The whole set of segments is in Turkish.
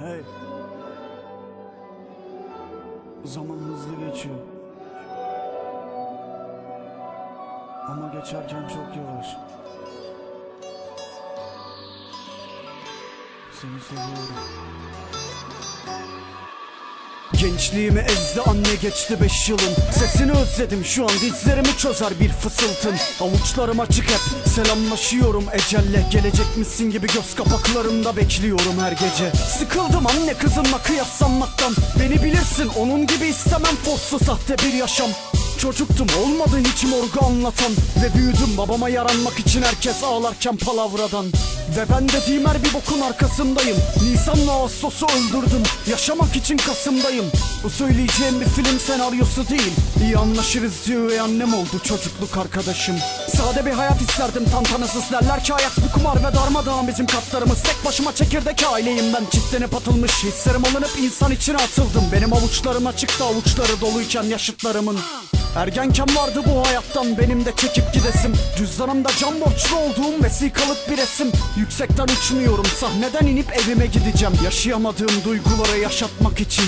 Hey. Zaman hızlı geçiyor. Ama geçerken çok yavaş. Seni seviyorum. Gençliğimi ezdi anne geçti beş yılın. Sesini özledim şu an dizlerimi çözer bir fısıltın. Avuçlarım açık hep selamlaşıyorum. Ecelle Gelecek misin gibi göz kapaklarımda bekliyorum her gece. Sıkıldım anne kızımla kıyaslanmaktan. Beni bilirsin onun gibi istemem foslu sahte bir yaşam Çocuktum olmadı hiç morgu anlatan. Ve büyüdüm babama yaranmak için herkes ağlarken palavradan. Ve ben dediğim her bir bokun arkasındayım. Nisan'la Ağustos'u öldürdüm. Yaşamak için Kasım'dayım. Bu söyleyeceğim bir film senaryosu değil. İyi anlaşırız diyor ve annem oldu çocukluk arkadaşım. Sade bir hayat isterdim tantanasız derler ki hayat bir kumar ve darmadağın bizim katlarımız. Tek başıma çekirdek aileyim ben. Çitlenip atılmış Hislerim alınıp insan içine atıldım. Benim avuçlarım açıkta avuçları doluyken yaşıtlarımın Ergenken vardı bu hayattan benim de çekip gidesim. Cüzdanımda can borçlu olduğum vesikalık bir resim. Yüksekten uçmuyorum sahneden inip evime gideceğim. Yaşayamadığım duyguları yaşatmak için.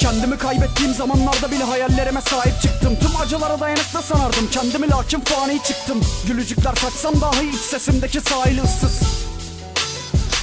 Kendimi kaybettiğim zamanlarda bile hayallerime sahip çıktım. Tüm acılara dayanıklı sanardım kendimi lakin fani çıktım. Gülücükler saçsam dahi iç sesimdeki sahil ıssız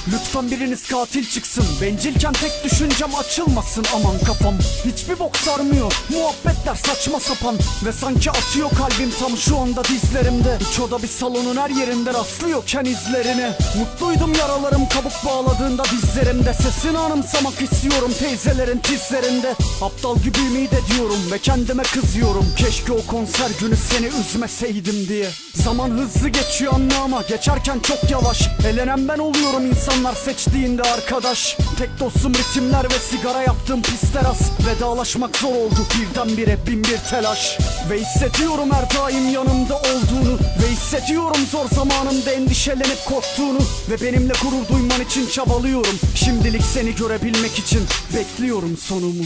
Lütfen biriniz katil çıksın. Bencilken tek düşüncem açılmasın aman kafam. Hiçbir bok sarmıyor. Muhabbetler saçma sapan. Ve sanki atıyor kalbim tam şu anda dizlerimde. Üç oda bir salonun her yerinde rastlıyorken izlerine. Mutluydum yaralarım kabuk bağladığında dizlerimde. Sesini anımsamak istiyorum teyzelerin tizlerinde. Aptal gibi ümit ediyorum ve kendime kızıyorum. Keşke o konser günü seni üzmeseydim diye. Zaman hızlı geçiyor anne ama geçerken çok yavaş. Elenen ben oluyorum insanlar seçtiğinde arkadaş. Tek dostum ritimler ve sigara yaptığım pis teras Vedalaşmak zor oldu birdenbire bin bir telaş. Ve hissediyorum her daim yanımda olduğunu. Ve hissediyorum zor zamanımda endişelenip korktuğunu. Ve benimle gurur duyman için çabalıyorum. Şimdilik seni görebilmek için bekliyorum sonumu